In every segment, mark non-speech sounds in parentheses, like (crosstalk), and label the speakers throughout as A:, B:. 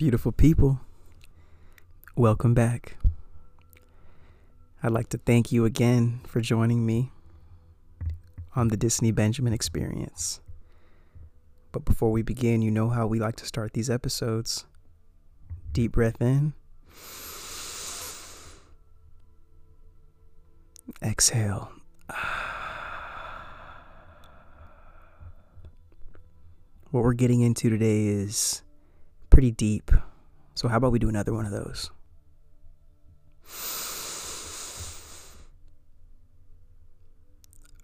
A: Beautiful people, welcome back. I'd like to thank you again for joining me on the Disney Benjamin experience. But before we begin, you know how we like to start these episodes. Deep breath in. Exhale. What we're getting into today is pretty deep. So, how about we do another one of those?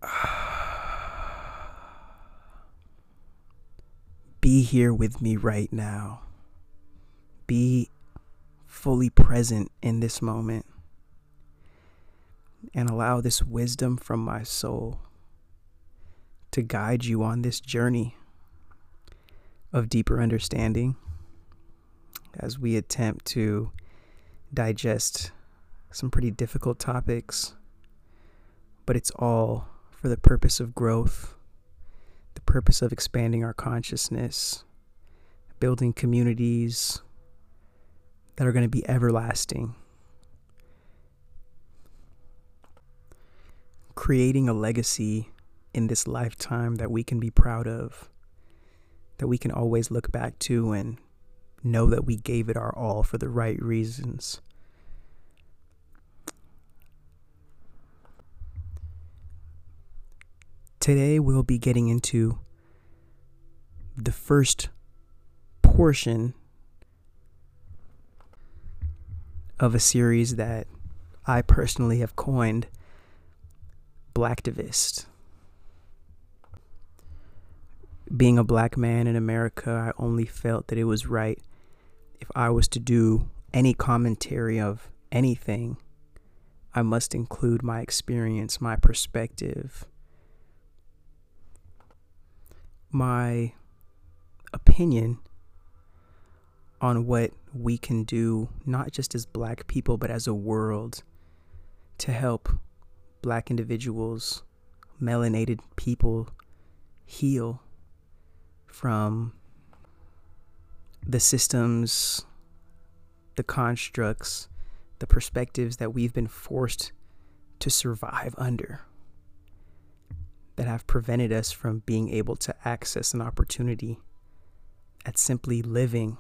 A: (sighs) Be here with me right now. Be fully present in this moment. And allow this wisdom from my soul to guide you on this journey of deeper understanding as we attempt to digest some pretty difficult topics, but it's all for the purpose of growth, the purpose of expanding our consciousness, building communities that are going to be everlasting, creating a legacy in this lifetime that we can be proud of, that we can always look back to and know that we gave it our all for the right reasons. Today, we'll be getting into the first portion of a series that I personally have coined Blacktivist. Being a black man in America, I only felt that it was right if I was to do any commentary of anything, I must include my experience, my perspective, my opinion on what we can do, not just as black people, but as a world, to help black individuals, melanated people heal from the systems, the constructs, the perspectives that we've been forced to survive under that have prevented us from being able to access an opportunity at simply living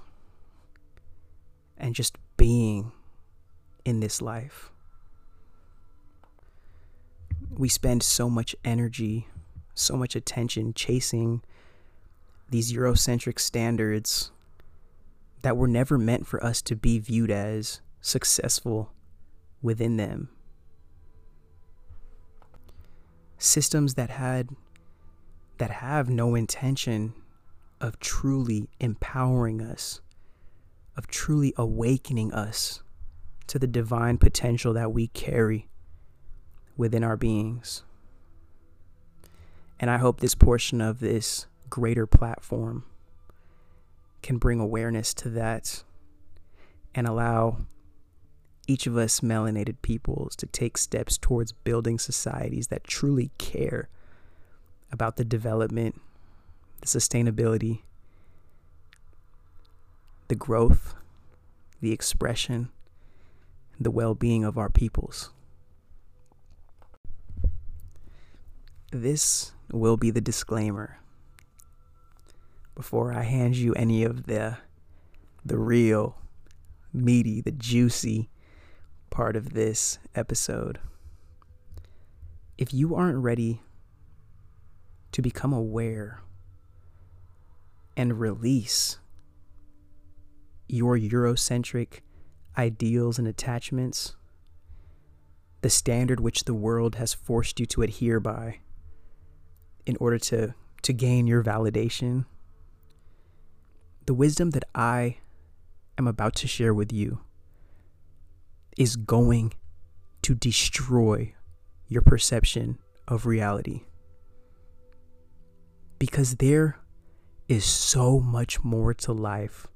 A: and just being in this life. We spend so much energy, so much attention chasing these Eurocentric standards that were never meant for us to be viewed as successful within them. Systems that had that have no intention of truly empowering us, of truly awakening us to the divine potential that we carry within our beings. And I hope this portion of this greater platform can bring awareness to that and allow each of us melanated peoples to take steps towards building societies that truly care about the development, the sustainability, the growth, the expression, the well being of our peoples. This will be the disclaimer before I hand you any of the the real meaty, the juicy part of this episode. If you aren't ready to become aware and release your Eurocentric ideals and attachments, the standard which the world has forced you to adhere by in order to, to gain your validation the wisdom that I am about to share with you is going to destroy your perception of reality. Because there is so much more to life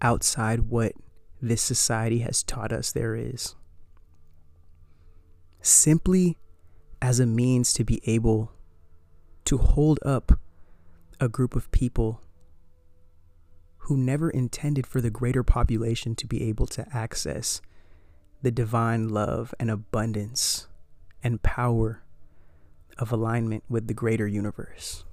A: outside what this society has taught us there is. Simply as a means to be able to hold up a group of people who never intended for the greater population to be able to access the divine love and abundance and power of alignment with the greater universe.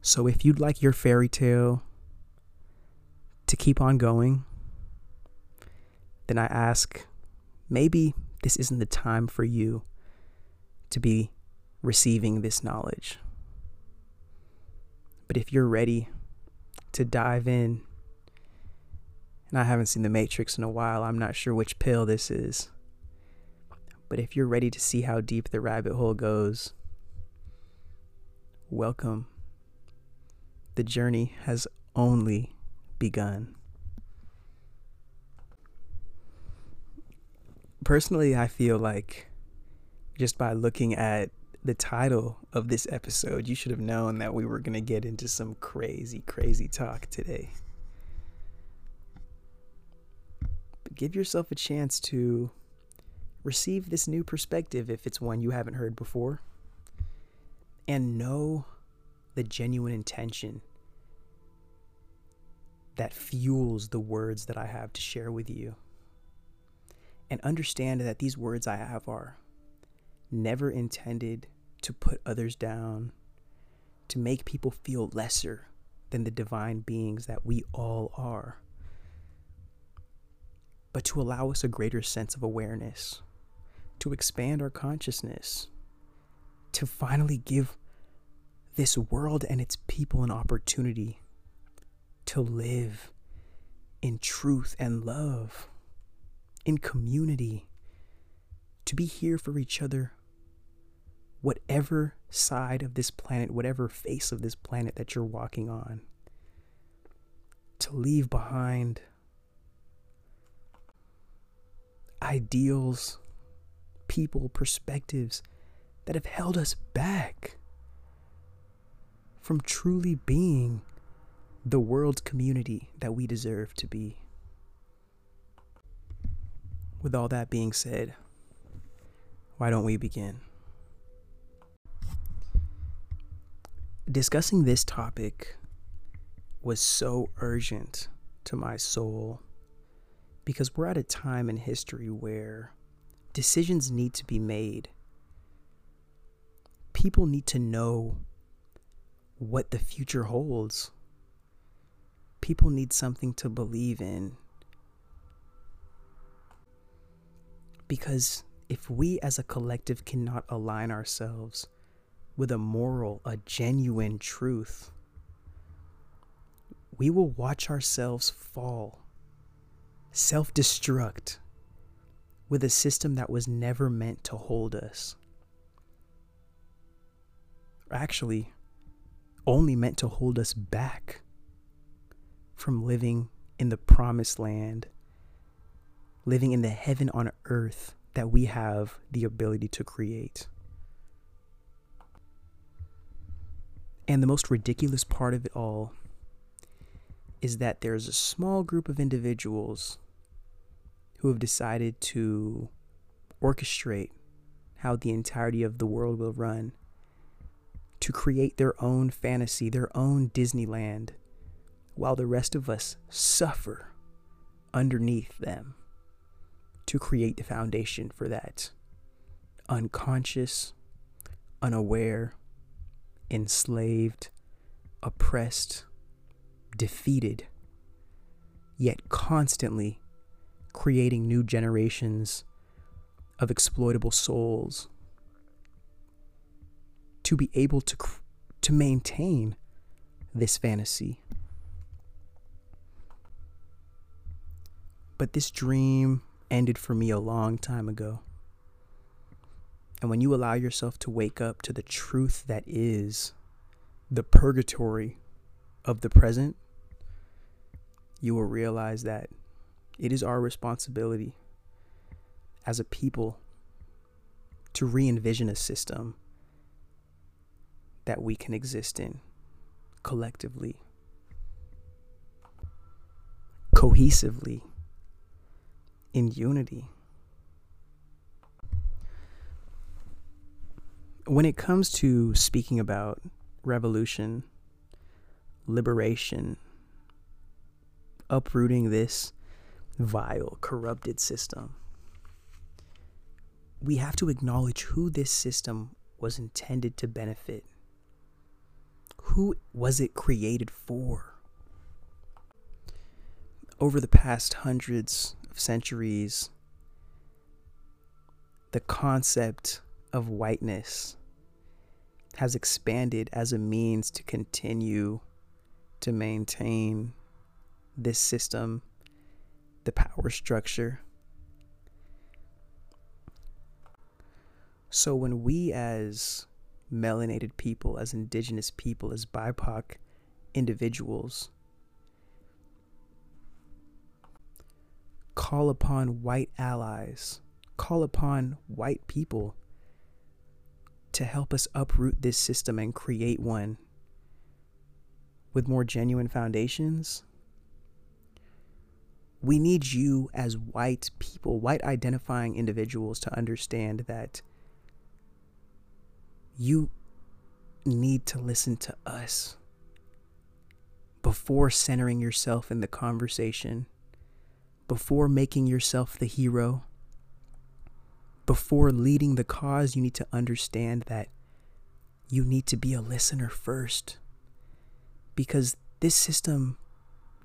A: So, if you'd like your fairy tale to keep on going, then I ask maybe this isn't the time for you to be receiving this knowledge. But if you're ready to dive in, and I haven't seen The Matrix in a while, I'm not sure which pill this is. But if you're ready to see how deep the rabbit hole goes, welcome. The journey has only begun. Personally, I feel like just by looking at the title of this episode, you should have known that we were going to get into some crazy, crazy talk today. But give yourself a chance to receive this new perspective if it's one you haven't heard before. And know the genuine intention that fuels the words that I have to share with you. And understand that these words I have are never intended to put others down, to make people feel lesser than the divine beings that we all are, but to allow us a greater sense of awareness, to expand our consciousness, to finally give this world and its people an opportunity to live in truth and love, in community, to be here for each other whatever side of this planet, whatever face of this planet that you're walking on, to leave behind ideals, people, perspectives that have held us back from truly being the world's community that we deserve to be. With all that being said, why don't we begin? Discussing this topic was so urgent to my soul because we're at a time in history where decisions need to be made. People need to know what the future holds. People need something to believe in. Because if we as a collective cannot align ourselves with a moral, a genuine truth, we will watch ourselves fall, self destruct with a system that was never meant to hold us. Actually, only meant to hold us back from living in the promised land, living in the heaven on earth that we have the ability to create. And the most ridiculous part of it all is that there's a small group of individuals who have decided to orchestrate how the entirety of the world will run, to create their own fantasy, their own Disneyland, while the rest of us suffer underneath them to create the foundation for that unconscious, unaware, enslaved, oppressed, defeated, yet constantly creating new generations of exploitable souls to be able to to maintain this fantasy. But this dream ended for me a long time ago. And when you allow yourself to wake up to the truth that is the purgatory of the present, you will realize that it is our responsibility as a people to re envision a system that we can exist in collectively, cohesively, in unity. When it comes to speaking about revolution, liberation, uprooting this vile, corrupted system, we have to acknowledge who this system was intended to benefit. Who was it created for? Over the past hundreds of centuries, the concept of whiteness has expanded as a means to continue to maintain this system, the power structure. So when we, as melanated people, as indigenous people, as BIPOC individuals, call upon white allies, call upon white people to help us uproot this system and create one with more genuine foundations. We need you as white people, white identifying individuals, to understand that you need to listen to us before centering yourself in the conversation, before making yourself the hero before leading the cause, you need to understand that you need to be a listener first. Because this system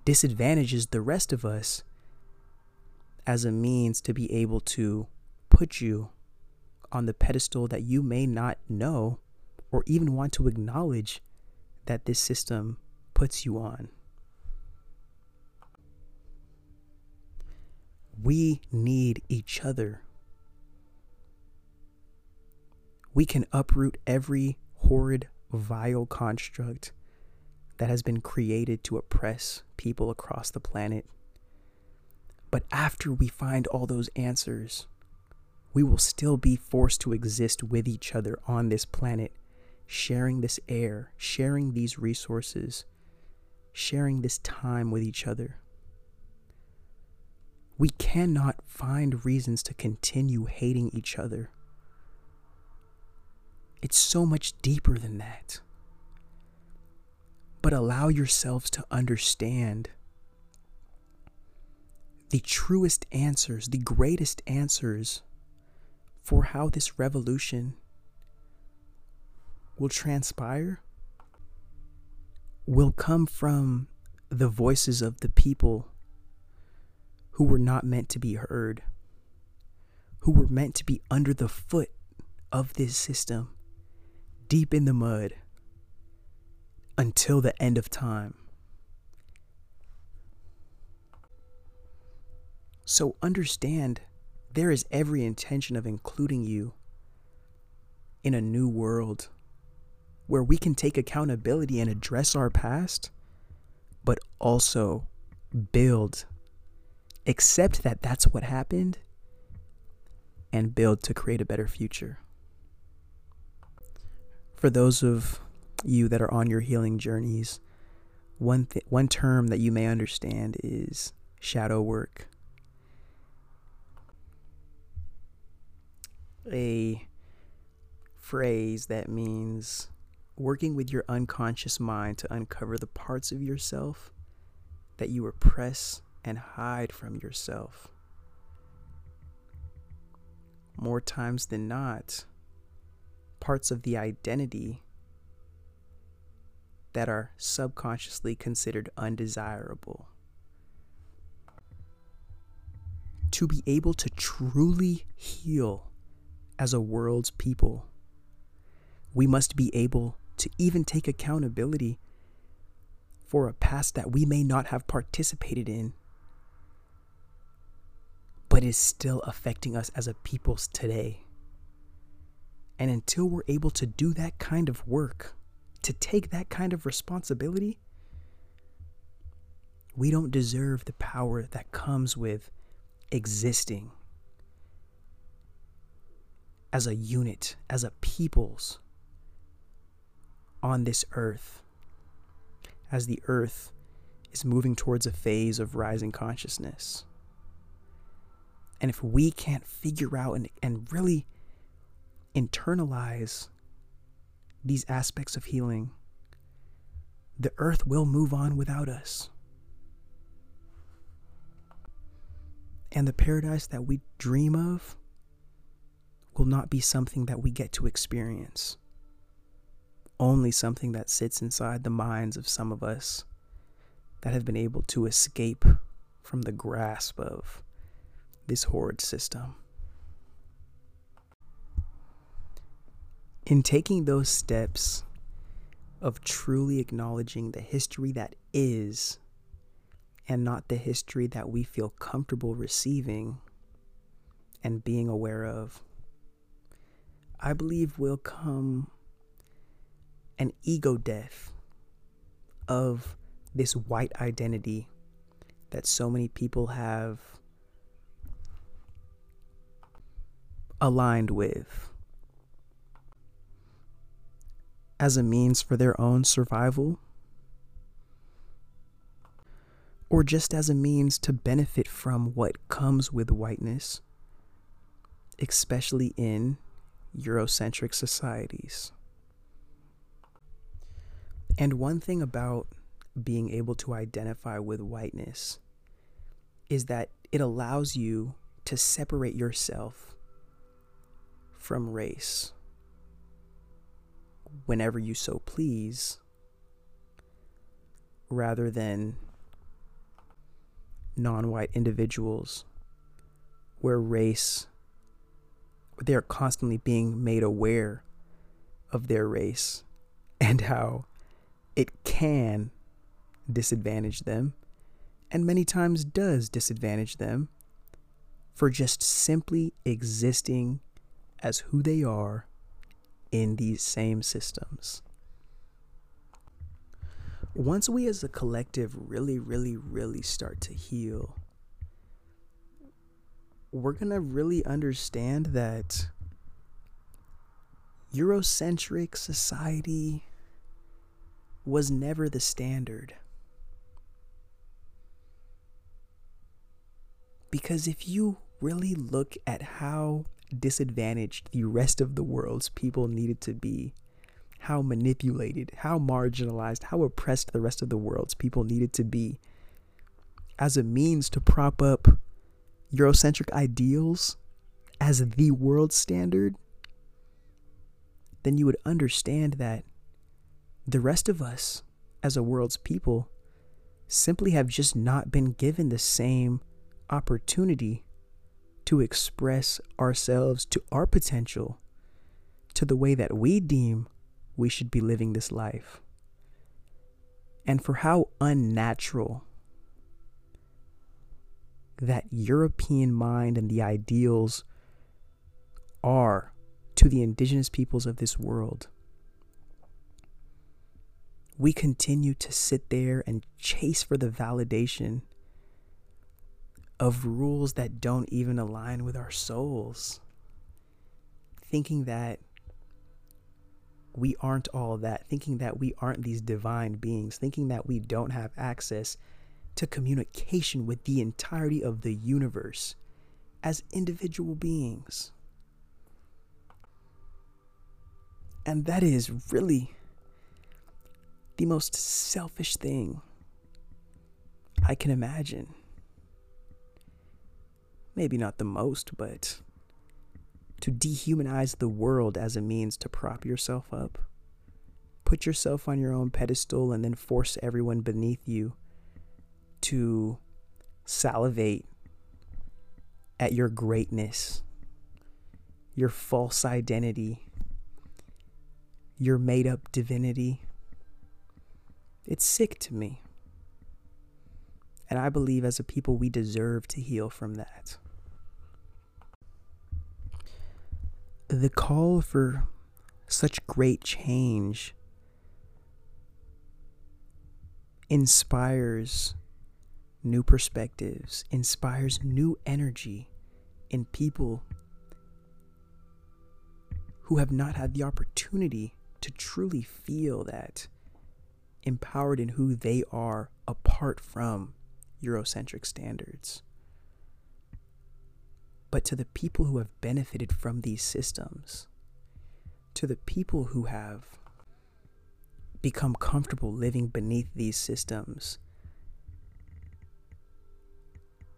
A: disadvantages the rest of us as a means to be able to put you on the pedestal that you may not know or even want to acknowledge that this system puts you on. We need each other we can uproot every horrid, vile construct that has been created to oppress people across the planet. But after we find all those answers, we will still be forced to exist with each other on this planet, sharing this air, sharing these resources, sharing this time with each other. We cannot find reasons to continue hating each other. It's so much deeper than that. But allow yourselves to understand the truest answers, the greatest answers for how this revolution will transpire will come from the voices of the people who were not meant to be heard, who were meant to be under the foot of this system deep in the mud until the end of time. So understand there is every intention of including you in a new world where we can take accountability and address our past, but also build, accept that that's what happened, and build to create a better future for those of you that are on your healing journeys, one th- one term that you may understand is shadow work. A phrase that means working with your unconscious mind to uncover the parts of yourself that you repress and hide from yourself. More times than not, parts of the identity that are subconsciously considered undesirable. To be able to truly heal as a world's people, we must be able to even take accountability for a past that we may not have participated in, but is still affecting us as a people today. And until we're able to do that kind of work, to take that kind of responsibility, we don't deserve the power that comes with existing as a unit, as a peoples on this earth, as the earth is moving towards a phase of rising consciousness. And if we can't figure out and, and really internalize these aspects of healing, the earth will move on without us. And the paradise that we dream of will not be something that we get to experience, only something that sits inside the minds of some of us that have been able to escape from the grasp of this horrid system. In taking those steps of truly acknowledging the history that is and not the history that we feel comfortable receiving and being aware of, I believe will come an ego death of this white identity that so many people have aligned with as a means for their own survival or just as a means to benefit from what comes with whiteness, especially in Eurocentric societies. And one thing about being able to identify with whiteness is that it allows you to separate yourself from race whenever you so please rather than non white individuals where race, they are constantly being made aware of their race and how it can disadvantage them and many times does disadvantage them for just simply existing as who they are in these same systems. Once we as a collective really, really, really start to heal, we're going to really understand that Eurocentric society was never the standard. Because if you really look at how disadvantaged the rest of the world's people needed to be, how manipulated, how marginalized, how oppressed the rest of the world's people needed to be. As a means to prop up Eurocentric ideals as the world standard, then you would understand that the rest of us, as a world's people, simply have just not been given the same opportunity to express ourselves to our potential, to the way that we deem we should be living this life, and for how unnatural that European mind and the ideals are to the indigenous peoples of this world. We continue to sit there and chase for the validation of rules that don't even align with our souls. Thinking that we aren't all that, thinking that we aren't these divine beings, thinking that we don't have access to communication with the entirety of the universe as individual beings. And that is really the most selfish thing I can imagine maybe not the most, but to dehumanize the world as a means to prop yourself up. Put yourself on your own pedestal and then force everyone beneath you to salivate at your greatness, your false identity, your made up divinity. It's sick to me. And I believe as a people, we deserve to heal from that. The call for such great change inspires new perspectives, inspires new energy in people who have not had the opportunity to truly feel that empowered in who they are apart from Eurocentric standards but to the people who have benefited from these systems, to the people who have become comfortable living beneath these systems,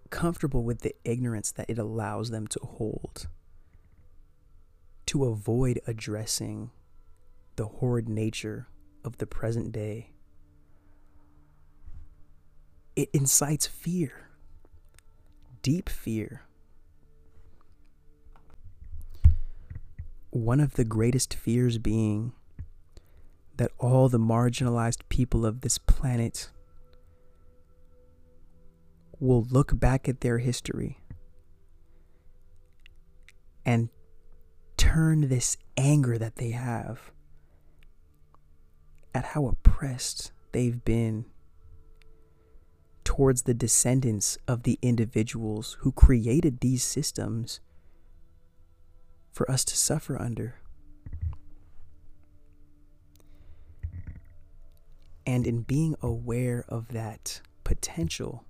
A: comfortable with the ignorance that it allows them to hold, to avoid addressing the horrid nature of the present day. It incites fear, deep fear. One of the greatest fears being that all the marginalized people of this planet will look back at their history and turn this anger that they have at how oppressed they've been towards the descendants of the individuals who created these systems for us to suffer under. And in being aware of that potential,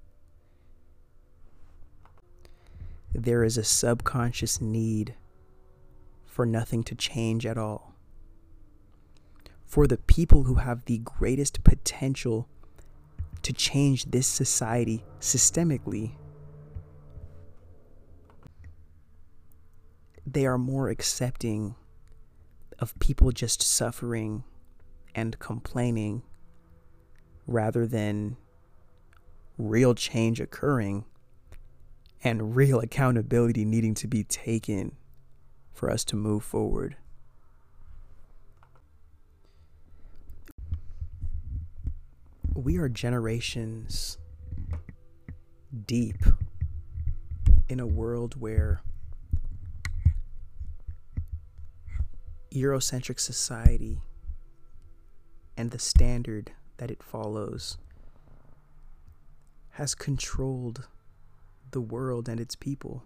A: there is a subconscious need for nothing to change at all. For the people who have the greatest potential to change this society systemically, they are more accepting of people just suffering and complaining rather than real change occurring and real accountability needing to be taken for us to move forward. We are generations deep in a world where Eurocentric society and the standard that it follows has controlled the world and its people,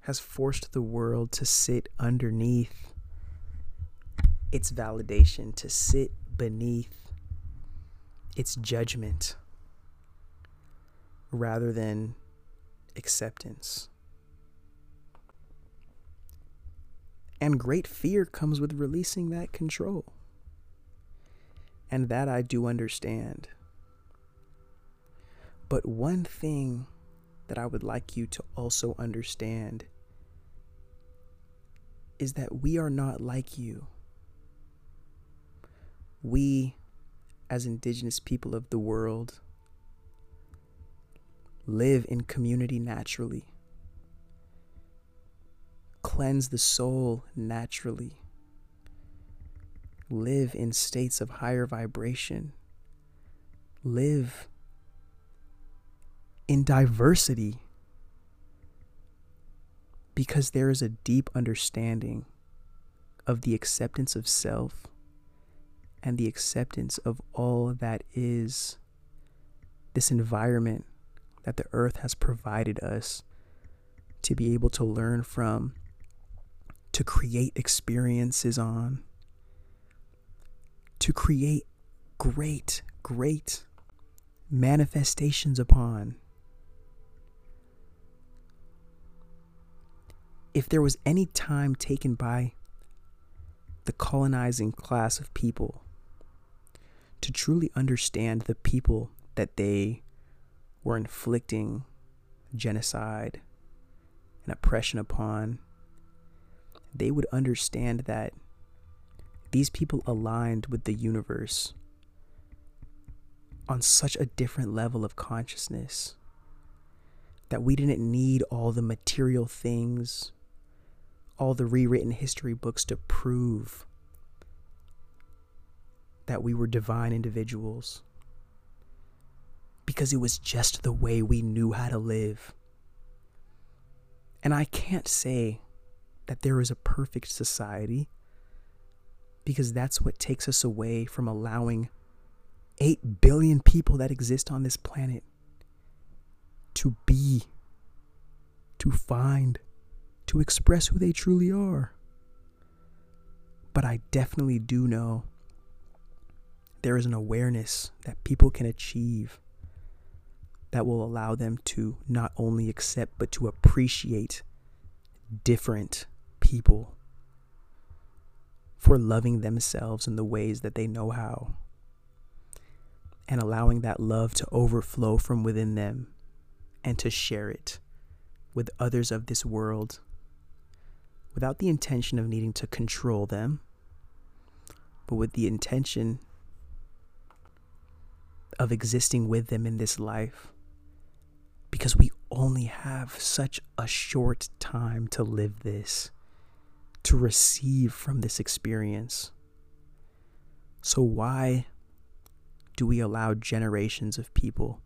A: has forced the world to sit underneath its validation, to sit beneath its judgment rather than acceptance. And great fear comes with releasing that control. And that I do understand. But one thing that I would like you to also understand is that we are not like you. We, as indigenous people of the world, live in community naturally, cleanse the soul naturally, live in states of higher vibration, live in diversity. Because there is a deep understanding of the acceptance of self and the acceptance of all that is this environment that the earth has provided us to be able to learn from, to create experiences on, to create great, great manifestations upon. if there was any time taken by the colonizing class of people to truly understand the people that they were inflicting genocide and oppression upon, they would understand that these people aligned with the universe on such a different level of consciousness that we didn't need all the material things all the rewritten history books to prove that we were divine individuals. Because it was just the way we knew how to live. And I can't say that there is a perfect society because that's what takes us away from allowing 8 billion people that exist on this planet to be, to find, to express who they truly are. But I definitely do know there is an awareness that people can achieve that will allow them to not only accept but to appreciate different people for loving themselves in the ways that they know how, and allowing that love to overflow from within them and to share it with others of this world without the intention of needing to control them, but with the intention of existing with them in this life. Because we only have such a short time to live this, to receive from this experience. So, why do we allow generations of people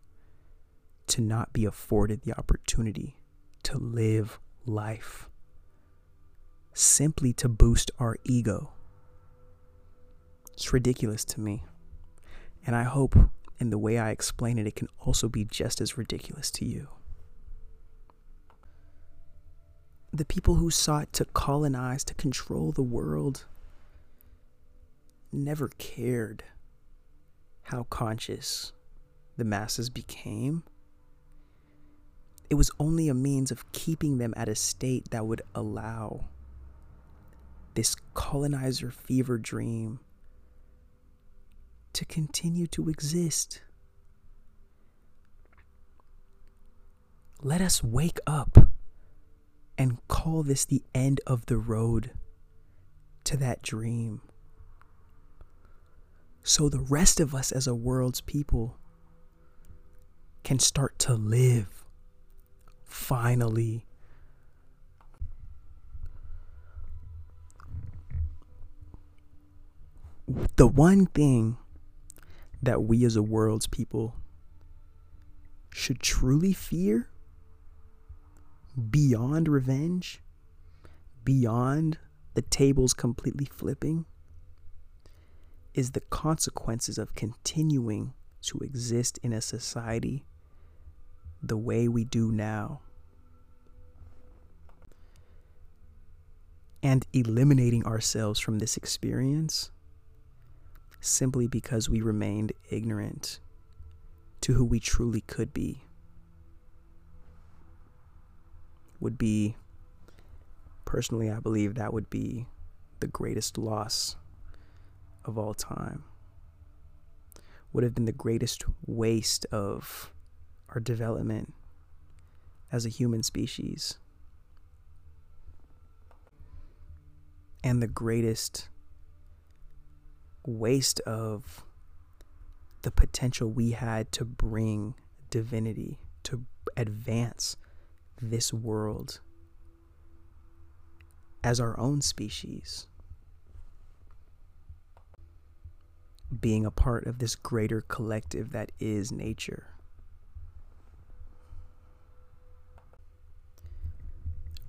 A: to not be afforded the opportunity to live life simply to boost our ego? It's ridiculous to me. And I hope in the way I explain it, it can also be just as ridiculous to you. The people who sought to colonize, to control the world, never cared how conscious the masses became. It was only a means of keeping them at a state that would allow this colonizer fever dream to continue to exist. Let us wake up and call this the end of the road to that dream. So the rest of us as a world's people can start to live finally. The one thing that we as a world's people should truly fear beyond revenge, beyond the tables completely flipping, is the consequences of continuing to exist in a society the way we do now. And eliminating ourselves from this experience simply because we remained ignorant to who we truly could be would be personally I believe that would be the greatest loss of all time. Would have been the greatest waste of our development as a human species. And the greatest waste of the potential we had to bring divinity, to advance this world as our own species. Being a part of this greater collective that is nature.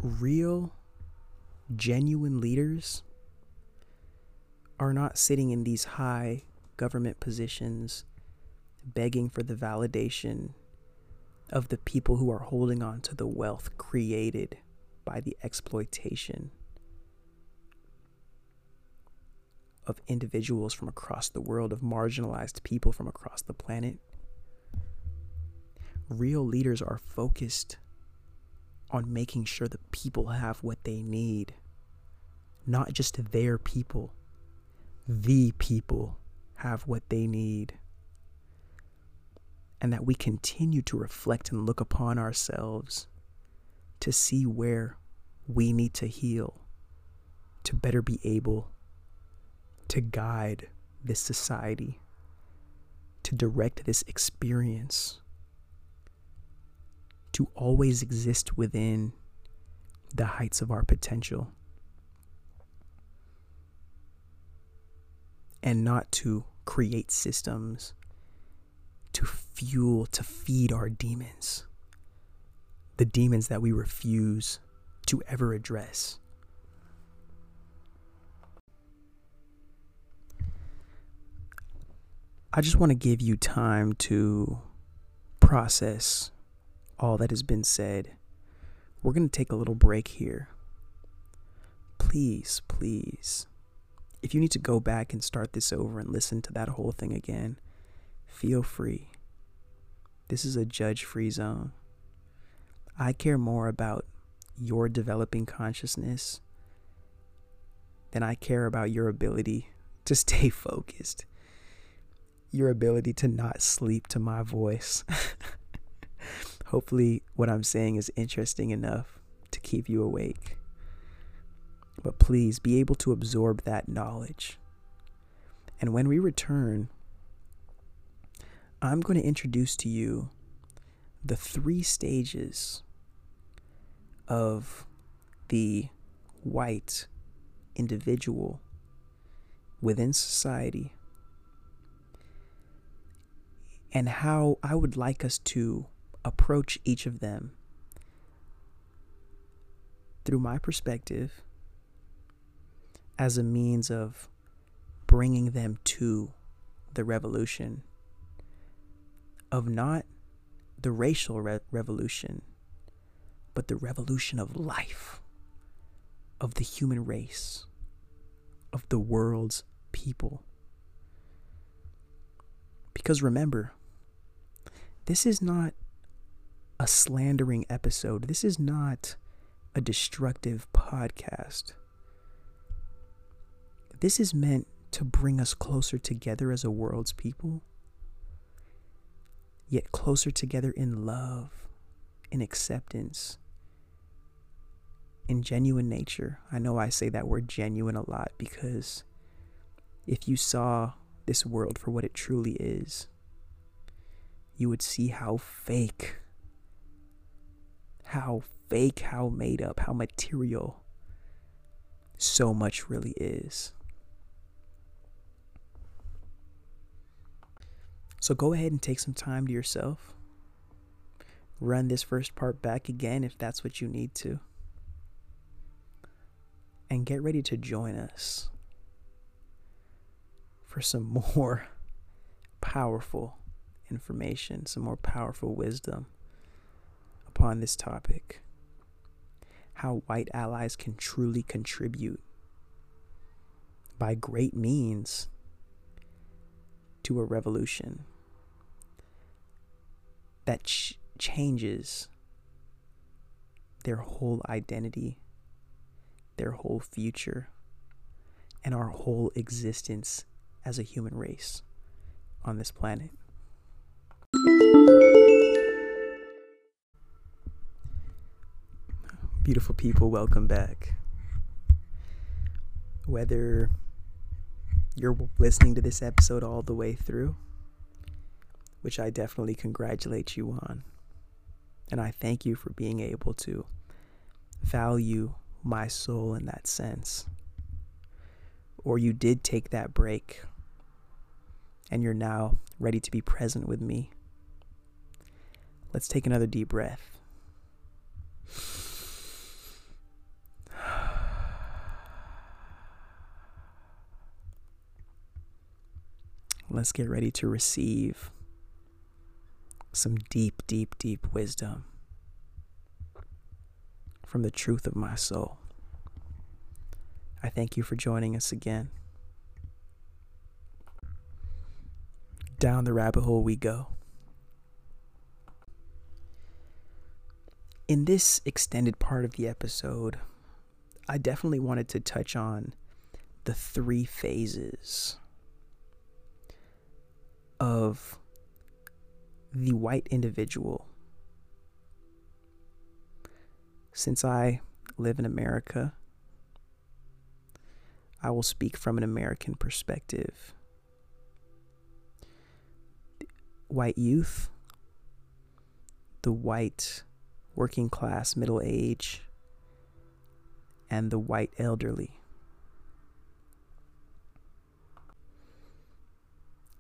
A: Real, genuine leaders are not sitting in these high government positions begging for the validation of the people who are holding on to the wealth created by the exploitation of individuals from across the world, of marginalized people from across the planet. Real leaders are focused on making sure the people have what they need, not just their people the people have what they need. And that we continue to reflect and look upon ourselves to see where we need to heal to better be able to guide this society, to direct this experience, to always exist within the heights of our potential. and not to create systems to fuel, to feed our demons. The demons that we refuse to ever address. I just want to give you time to process all that has been said. We're going to take a little break here. Please, please if you need to go back and start this over and listen to that whole thing again, feel free. This is a judge free zone. I care more about your developing consciousness than I care about your ability to stay (laughs) focused, your ability to not sleep to my voice. (laughs) Hopefully, what I'm saying is interesting enough to keep you awake. But please be able to absorb that knowledge. And when we return, I'm going to introduce to you the three stages of the white individual within society and how I would like us to approach each of them through my perspective as a means of bringing them to the revolution of not the racial re- revolution, but the revolution of life, of the human race, of the world's people. Because remember, this is not a slandering episode. This is not a destructive podcast. This is meant to bring us closer together as a world's people, yet closer together in love, in acceptance, in genuine nature. I know I say that word genuine a lot because if you saw this world for what it truly is, you would see how fake, how fake, how made up, how material so much really is. So go ahead and take some time to yourself. Run this first part back again if that's what you need to. And get ready to join us for some (laughs) more powerful information, some more powerful wisdom upon this topic. How white allies can truly contribute by great means to a revolution that ch- changes their whole identity, their whole future, and our whole existence as a human race on this planet. Beautiful people, welcome back. Whether you're listening to this episode all the way through, which I definitely congratulate you on. And I thank you for being able to value my soul in that sense. Or you did take that break and you're now ready to be present with me. Let's take another deep breath. Let's get ready to receive some deep, deep, deep wisdom from the truth of my soul. I thank you for joining us again. Down the rabbit hole we go. In this extended part of the episode, I definitely wanted to touch on the three phases of the white individual. Since I live in America, I will speak from an American perspective. White youth, the white working class middle age, and the white elderly.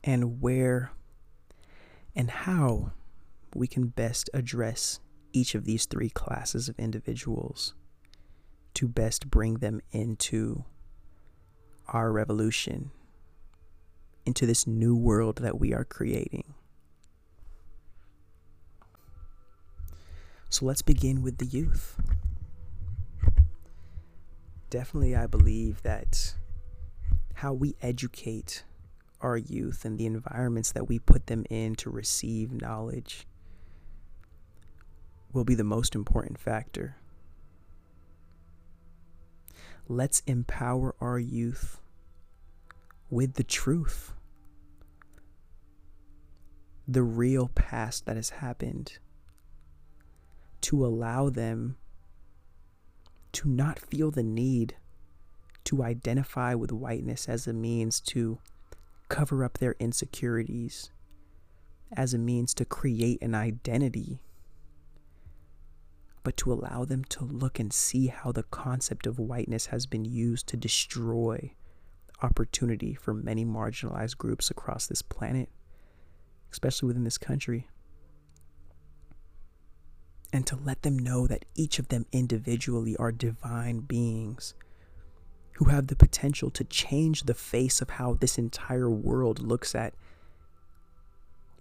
A: and where and how we can best address each of these three classes of individuals to best bring them into our revolution, into this new world that we are creating. So let's begin with the youth. Definitely, I believe that how we educate our youth and the environments that we put them in to receive knowledge will be the most important factor. let's empower our youth with the truth, the real past that has happened, to allow them to not feel the need to identify with whiteness as a means to cover up their insecurities, as a means to create an identity, but to allow them to look and see how the concept of whiteness has been used to destroy opportunity for many marginalized groups across this planet, especially within this country. And to let them know that each of them individually are divine beings who have the potential to change the face of how this entire world looks at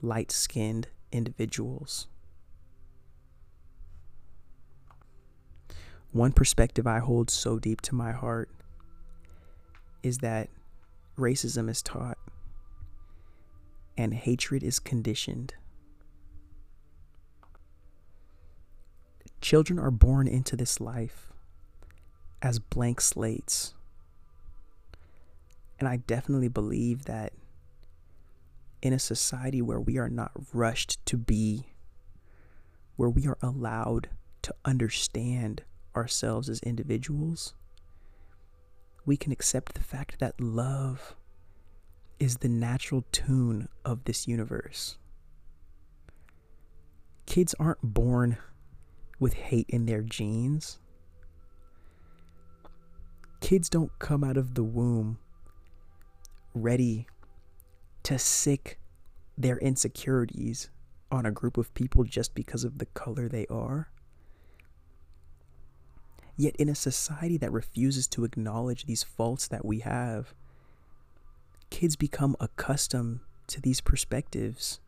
A: light skinned individuals. One perspective I hold so deep to my heart is that racism is taught and hatred is conditioned. Children are born into this life as blank slates. And I definitely believe that in a society where we are not rushed to be, where we are allowed to understand ourselves as individuals, we can accept the fact that love is the natural tune of this universe. Kids aren't born with hate in their genes. Kids don't come out of the womb ready to sic their insecurities on a group of people just because of the color they are. Yet, in a society that refuses to acknowledge these faults that we have, kids become accustomed to these perspectives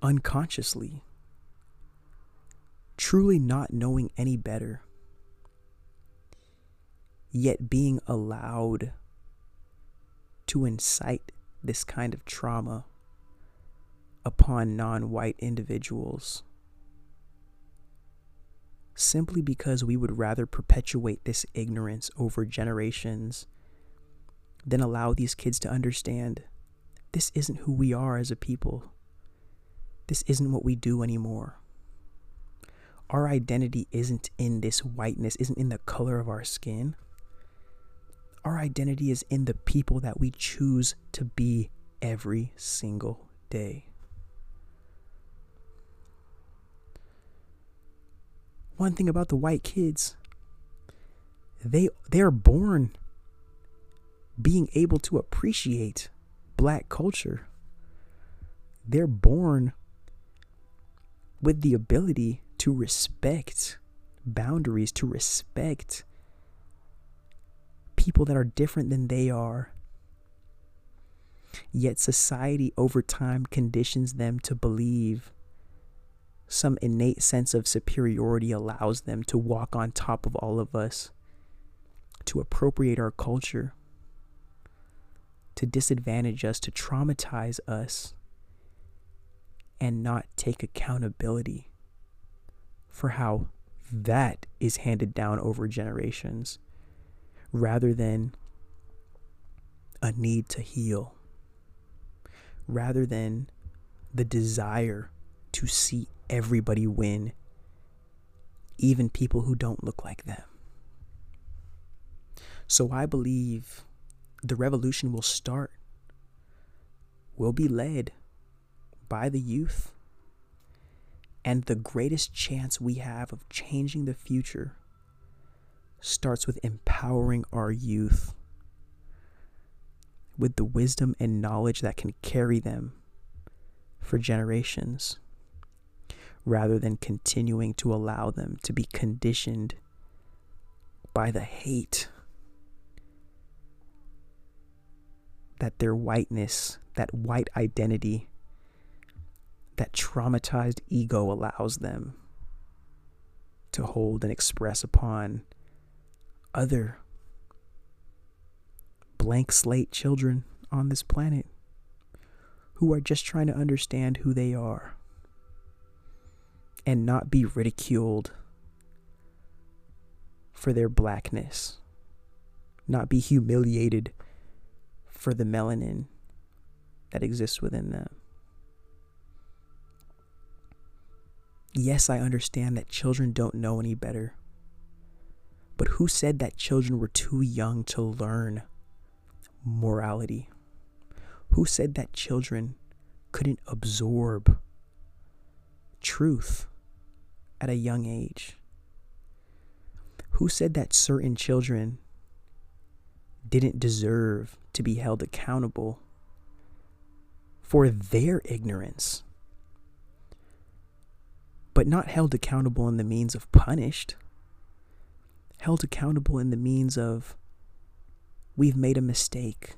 A: unconsciously, truly not knowing any better, yet being allowed to incite this kind of trauma upon non white individuals simply because we would rather perpetuate this ignorance over generations than allow these kids to understand this isn't who we are as a people. This isn't what we do anymore. Our identity isn't in this whiteness, isn't in the color of our skin. Our identity is in the people that we choose to be every single day. one thing about the white kids they they're born being able to appreciate black culture they're born with the ability to respect boundaries to respect people that are different than they are. Yet society over time conditions them to believe some innate sense of superiority allows them to walk on top of all of us, to appropriate our culture, to disadvantage us, to traumatize us, and not take accountability for how that is handed down over generations rather than a need to heal, rather than the desire to see everybody win, even people who don't look like them. So I believe the revolution will start, will be led by the youth. And the greatest chance we have of changing the future starts with empowering our youth with the wisdom and knowledge that can carry them for generations rather than continuing to allow them to be conditioned by the hate that their whiteness, that white identity, that traumatized ego allows them to hold and express upon other blank slate children on this planet who are just trying to understand who they are and not be ridiculed for their blackness not be humiliated for the melanin that exists within them. Yes, I understand that children don't know any better. But who said that children were too young to learn morality? Who said that children couldn't absorb truth at a young age? Who said that certain children didn't deserve to be held accountable for their ignorance? But not held accountable in the means of punished, held accountable in the means of we've made a mistake.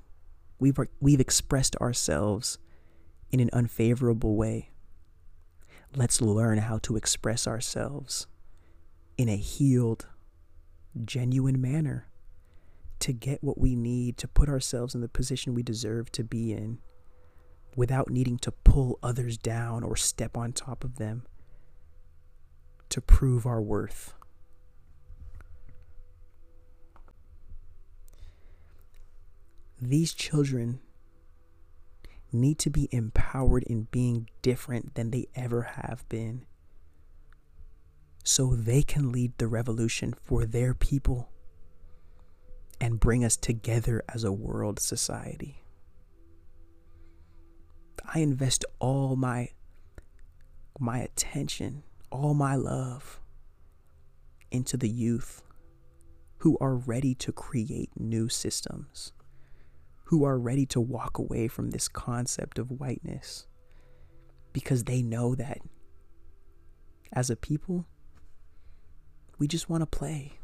A: We've, we've expressed ourselves in an unfavorable way. Let's learn how to express ourselves in a healed, genuine manner to get what we need to put ourselves in the position we deserve to be in without needing to pull others down or step on top of them to prove our worth. These children need to be empowered in being different than they ever have been so they can lead the revolution for their people and bring us together as a world society. I invest all my my attention, all my love into the youth who are ready to create new systems, who are ready to walk away from this concept of whiteness because they know that as a people, we just want to play.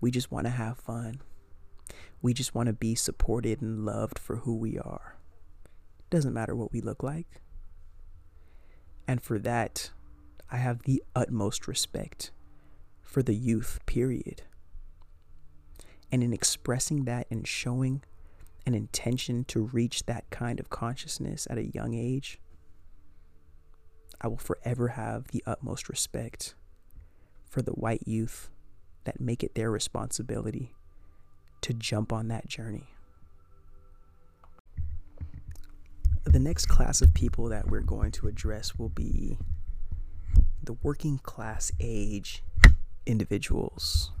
A: We just want to have fun. We just want to be supported and loved for who we are. Doesn't matter what we look like. And for that, I have the utmost respect for the youth, period. And in expressing that and showing an intention to reach that kind of consciousness at a young age, I will forever have the utmost respect for the white youth that make it their responsibility to jump on that journey. The next class of people that we're going to address will be the working class age individuals.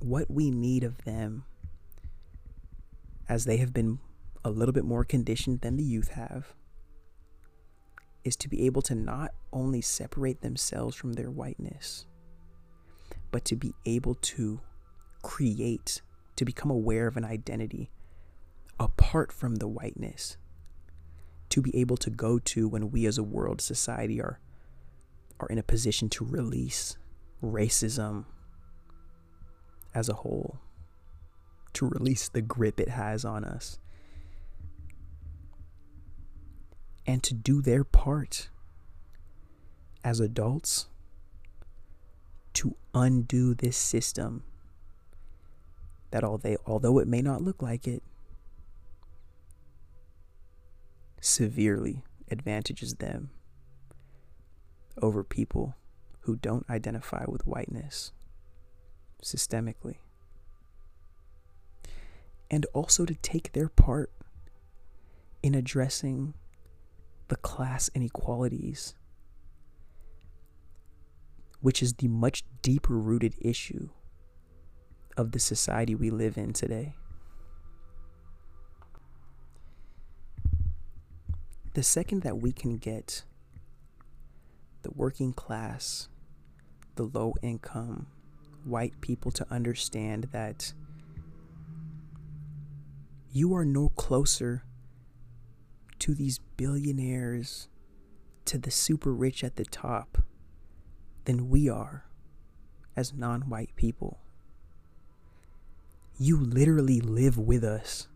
A: What we need of them, as they have been a little bit more conditioned than the youth have, is to be able to not only separate themselves from their whiteness, but to be able to create, to become aware of an identity apart from the whiteness, to be able to go to when we as a world society are are in a position to release racism as a whole, to release the grip it has on us and to do their part as adults to undo this system that although, although it may not look like it, severely advantages them over people who don't identify with whiteness systemically. And also to take their part in addressing the class inequalities, which is the much deeper rooted issue of the society we live in today. The second that we can get the working class, the low income, white people to understand that you are no closer to these billionaires, to the super rich at the top, than we are as non white people. You literally live with us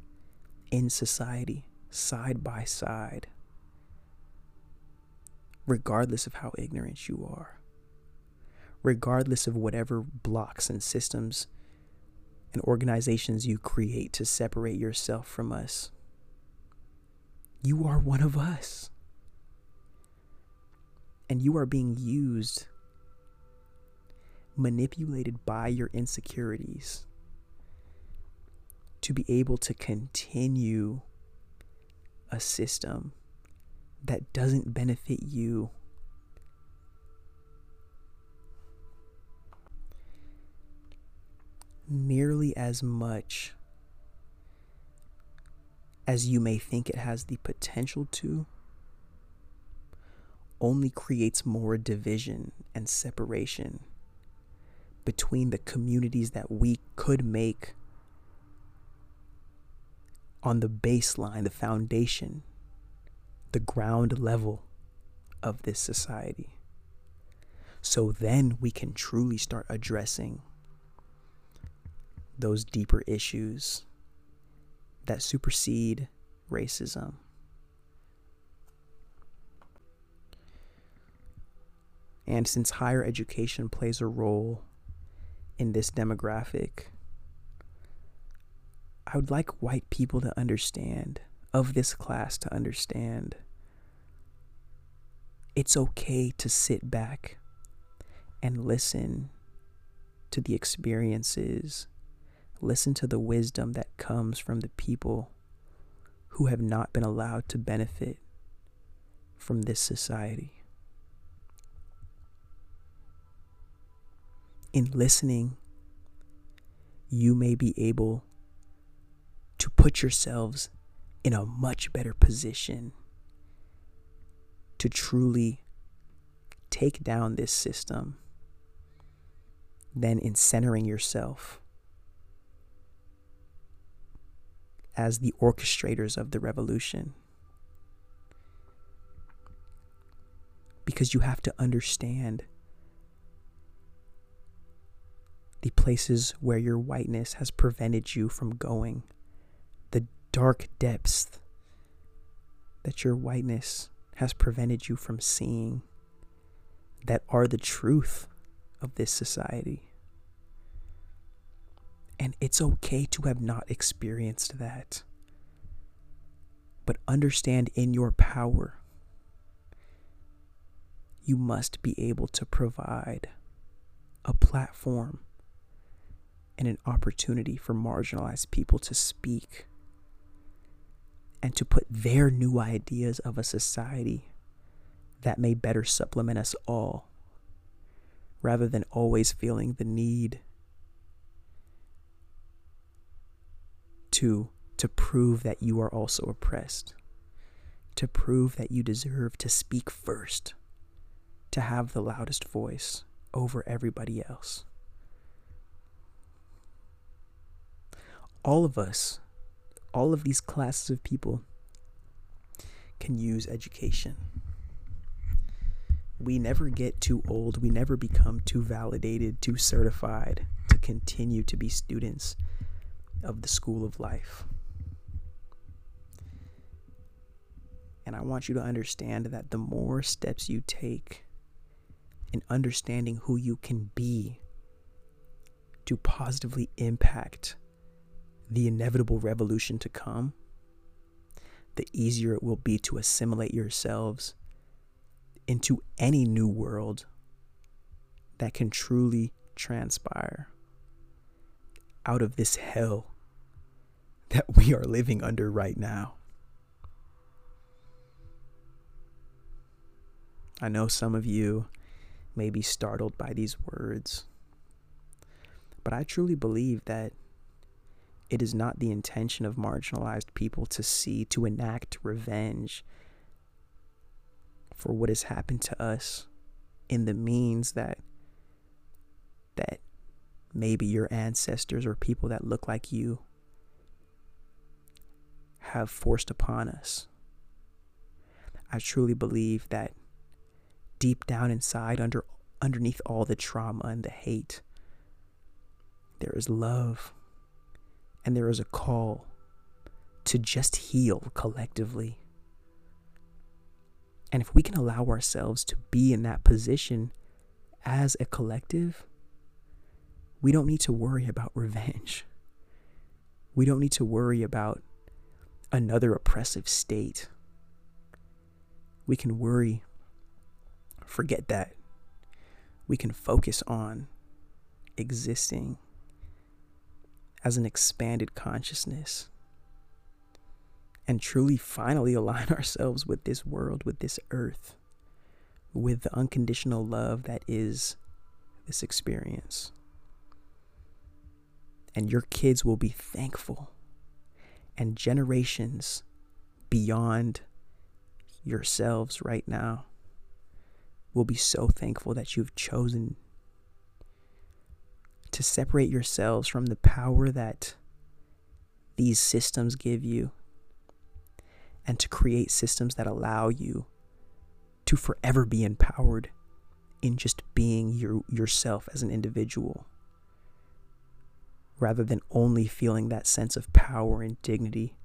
A: in society, side by side, regardless of how ignorant you are, regardless of whatever blocks and systems and organizations you create to separate yourself from us. You are one of us. And you are being used manipulated by your insecurities to be able to continue a system that doesn't benefit you. Nearly as much as you may think it has the potential to, only creates more division and separation between the communities that we could make on the baseline, the foundation, the ground level of this society. So then we can truly start addressing those deeper issues that supersede racism. And since higher education plays a role in this demographic, I would like white people to understand, of this class to understand, it's okay to sit back and listen to the experiences, listen to the wisdom that comes from the people who have not been allowed to benefit from this society. In listening, you may be able to put yourselves in a much better position to truly take down this system than in centering yourself as the orchestrators of the revolution. Because you have to understand the places where your whiteness has prevented you from going the dark depths that your whiteness has prevented you from seeing that are the truth of this society. And it's okay to have not experienced that. But understand in your power, you must be able to provide a platform and an opportunity for marginalized people to speak and to put their new ideas of a society that may better supplement us all rather than always feeling the need to to prove that you are also oppressed to prove that you deserve to speak first to have the loudest voice over everybody else. All of us all of these classes of people can use education. We never get too old, we never become too validated, too certified to continue to be students of the school of life. And I want you to understand that the more steps you take in understanding who you can be to positively impact the inevitable revolution to come, the easier it will be to assimilate yourselves into any new world that can truly transpire out of this hell that we are living under right now. I know some of you may be startled by these words, but I truly believe that it is not the intention of marginalized people to see, to enact revenge for what has happened to us in the means that that maybe your ancestors or people that look like you have forced upon us. I truly believe that deep down inside under underneath all the trauma and the hate there is love and there is a call to just heal collectively. And if we can allow ourselves to be in that position as a collective, we don't need to worry about revenge. We don't need to worry about another oppressive state. We can worry, forget that. We can focus on existing as an expanded consciousness and truly finally (laughs) align ourselves with this world, with this earth, with the unconditional love that is this experience. And your kids will be thankful, and generations beyond yourselves right now will be so thankful that you've chosen to separate yourselves from the power that these systems give you and to create systems that allow you to forever be empowered in just being your, yourself as an individual rather than only feeling that sense of power and dignity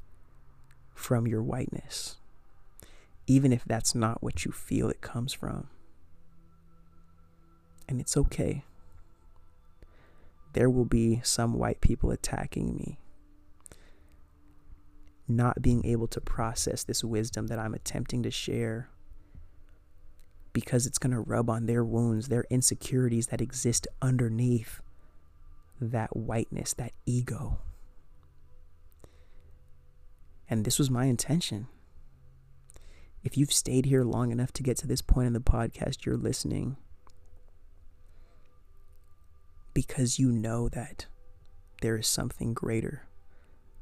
A: from your whiteness, even if that's not what you feel it comes from. And it's okay there will be some white people attacking me. Not being able to process this wisdom that I'm attempting to share because it's going to rub on their wounds, their insecurities that exist underneath that whiteness, that ego. And this was my intention. If you've stayed here long enough to get to this point in the podcast, you're listening because you know that there is something greater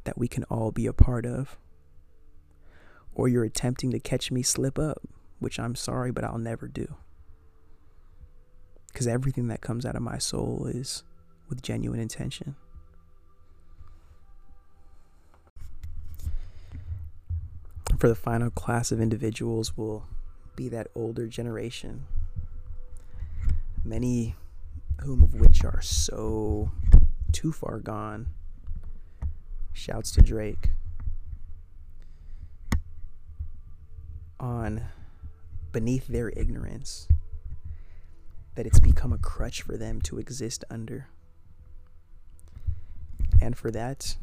A: that we can all be a part of. Or you're attempting to catch me slip up, which I'm sorry, but I'll never do. Because everything that comes out of my soul is with genuine intention. For the final class of individuals will be that older generation. Many whom of which are so too far gone. Shouts to Drake. On beneath their ignorance, that it's become a crutch for them to exist under. And for that,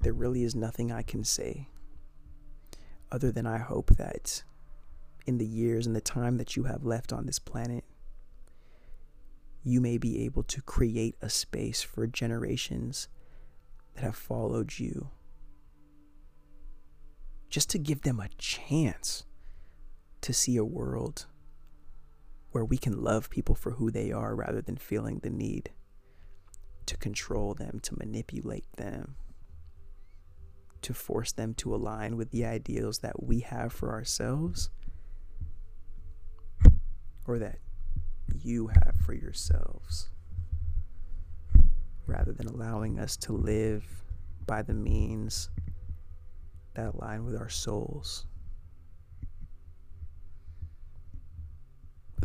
A: there really is nothing I can say other than I hope that in the years and the time that you have left on this planet, you may be able to create a space for generations that have followed you. Just to give them a chance to see a world where we can love people for who they are rather than feeling the need to control them, to manipulate them, to force them to align with the ideals that we have for ourselves or that you have for yourselves rather than allowing us to live by the means that align with our souls.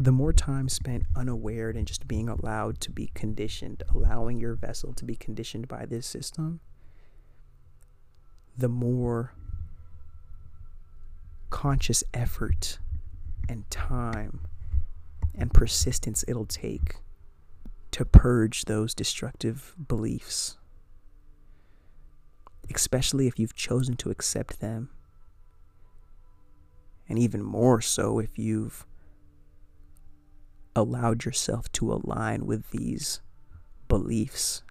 A: The more time spent unaware and just being allowed to be conditioned, allowing your vessel to be conditioned by this system, the more conscious effort and time and persistence it'll take to purge those destructive beliefs, especially if you've chosen to accept them, and even more so if you've allowed yourself to align with these beliefs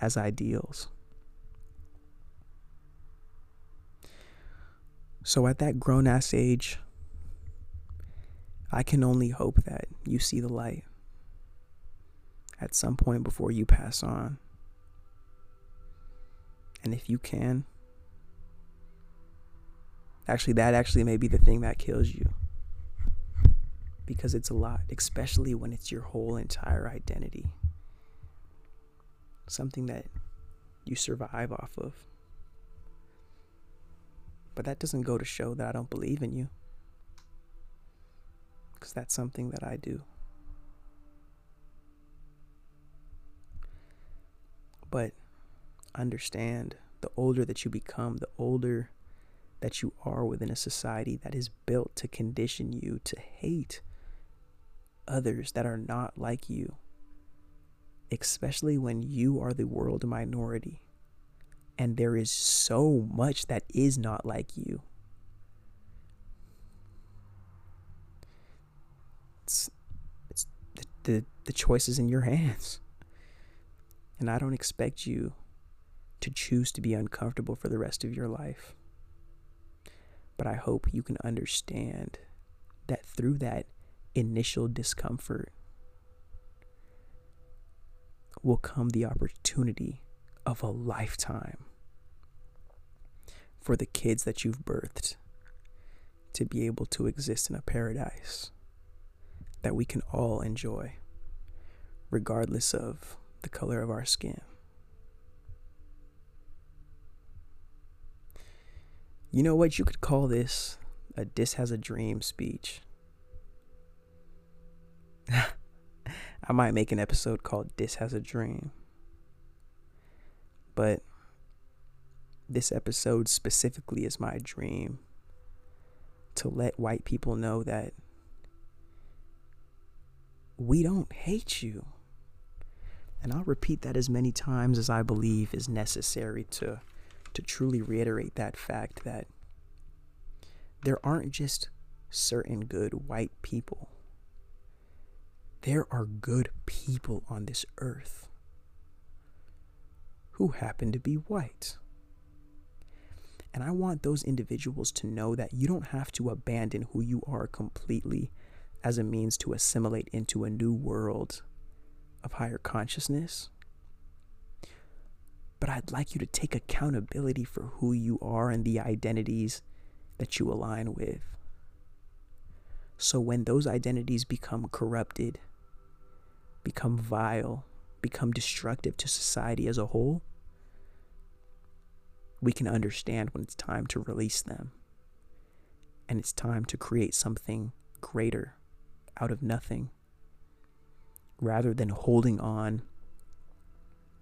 A: as ideals. So, at that grown ass age, I can only hope that you see the light at some point before you pass on. And if you can, actually, that actually may be the thing that kills you. Because it's a lot, especially when it's your whole entire identity. Something that you survive off of. But that doesn't go to show that I don't believe in you because that's something that I do. But understand the older that you become, the older that you are within a society that is built to condition you to hate others that are not like you, especially when you are the world minority and there is so much that is not like you. it's it's the, the the choice is in your hands. And I don't expect you to choose to be uncomfortable for the rest of your life. But I hope you can understand that through that initial discomfort will come the opportunity of a lifetime for the kids that you've birthed to be able to exist in a paradise that we can all enjoy, regardless of the color of our skin. You know what? You could call this a Dis Has a Dream speech. (laughs) I might make an episode called This Has a Dream. But this episode specifically is my dream to let white people know that we don't hate you. And I'll repeat that as many times as I believe is necessary to to truly reiterate that fact that there aren't just certain good white people. There are good people on this earth who happen to be white. And I want those individuals to know that you don't have to abandon who you are completely as a means to assimilate into a new world of higher consciousness. But I'd like you to take accountability for who you are and the identities that you align with. So when those identities become corrupted, become vile, become destructive to society as a whole, we can understand when it's time to release them. And it's time to create something greater out of nothing rather than holding on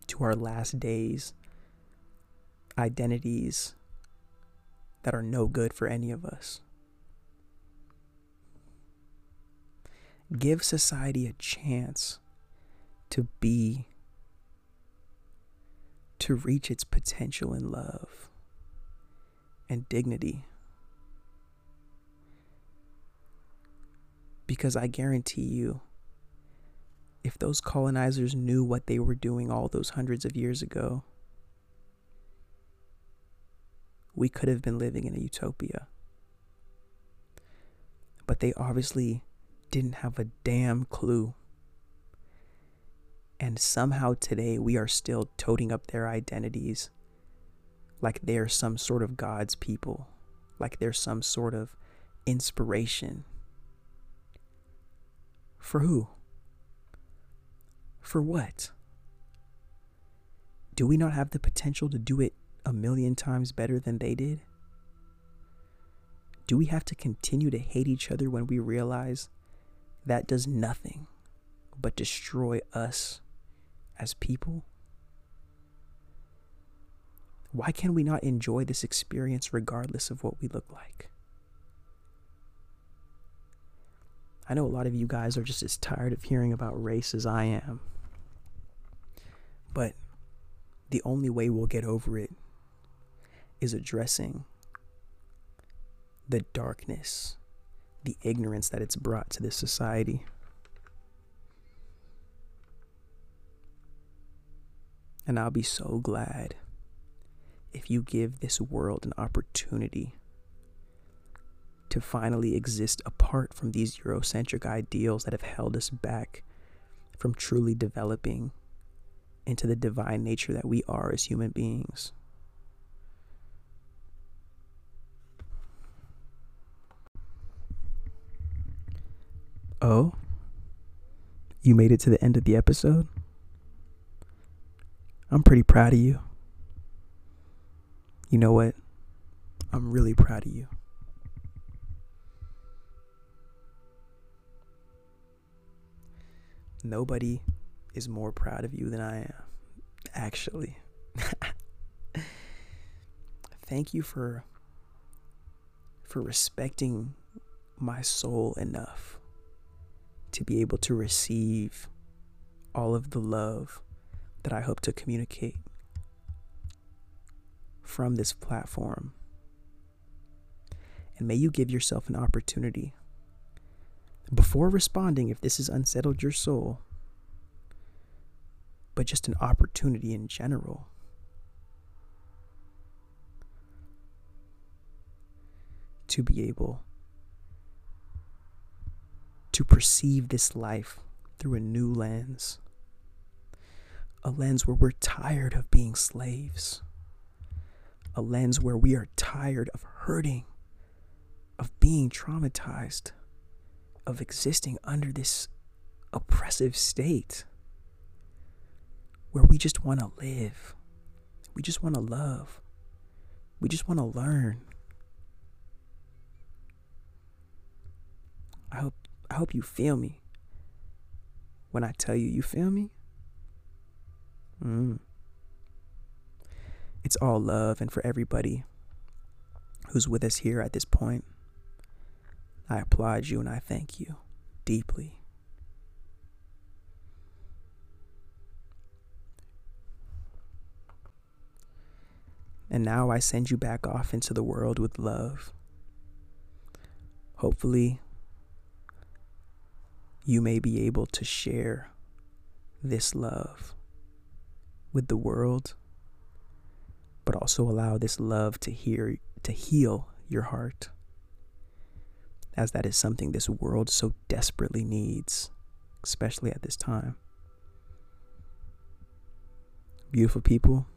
A: to our last days identities that are no good for any of us. Give society a chance to be, to reach its potential in love and dignity. Because I guarantee you, if those colonizers knew what they were doing all those hundreds of years ago, we could have been living in a utopia. But they obviously didn't have a damn clue. And somehow today we are still toting up their identities like they're some sort of God's people, like they're some sort of inspiration. For who? For what? Do we not have the potential to do it a million times better than they did? Do we have to continue to hate each other when we realize that does nothing but destroy us as people? Why can we not enjoy this experience regardless of what we look like? I know a lot of you guys are just as tired of hearing about race as I am. But the only way we'll get over it is addressing the darkness, the ignorance that it's brought to this society. And I'll be so glad if you give this world an opportunity to finally exist apart from these Eurocentric ideals that have held us back from truly developing into the divine nature that we are as human beings. Oh, you made it to the end of the episode? I'm pretty proud of you. You know what? I'm really proud of you. Nobody is more proud of you than I am, actually. (laughs) Thank you for for respecting my soul enough to be able to receive all of the love that I hope to communicate from this platform. And may you give yourself an opportunity before responding if this has unsettled your soul. but just an opportunity in general. To be able to perceive this life through a new lens. A lens where we're tired of being slaves. A lens where we are tired of hurting, of being traumatized, of existing under this oppressive state where we just want to live. We just want to love. We just want to learn. I hope I hope you feel me when I tell you you feel me. Mm. It's all love and for everybody who's with us here at this point. I applaud you and I thank you deeply. And now I send you back off into the world with love. Hopefully, you may be able to share this love with the world, but also allow this love to hear to heal your heart. As that is something this world so desperately needs, especially at this time. Beautiful people.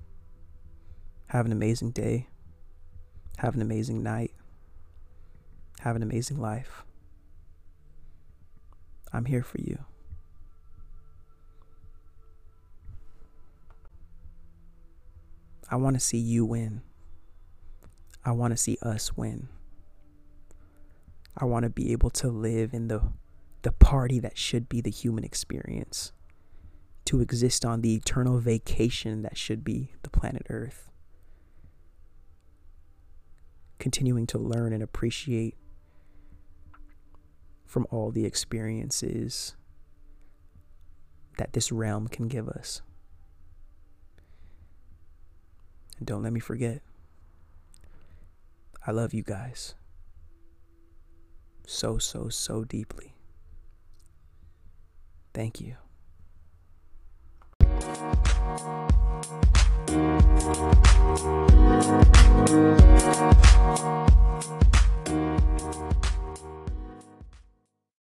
A: Have an amazing day. Have an amazing night. Have an amazing life. I'm here for you. I want to see you win. I want to see us win. I want to be able to live in the the party that should be the human experience. To exist on the eternal vacation that should be the planet Earth continuing to learn and appreciate from all the experiences that this realm can give us. Don't let me forget. I love you guys so, so, so deeply. Thank you.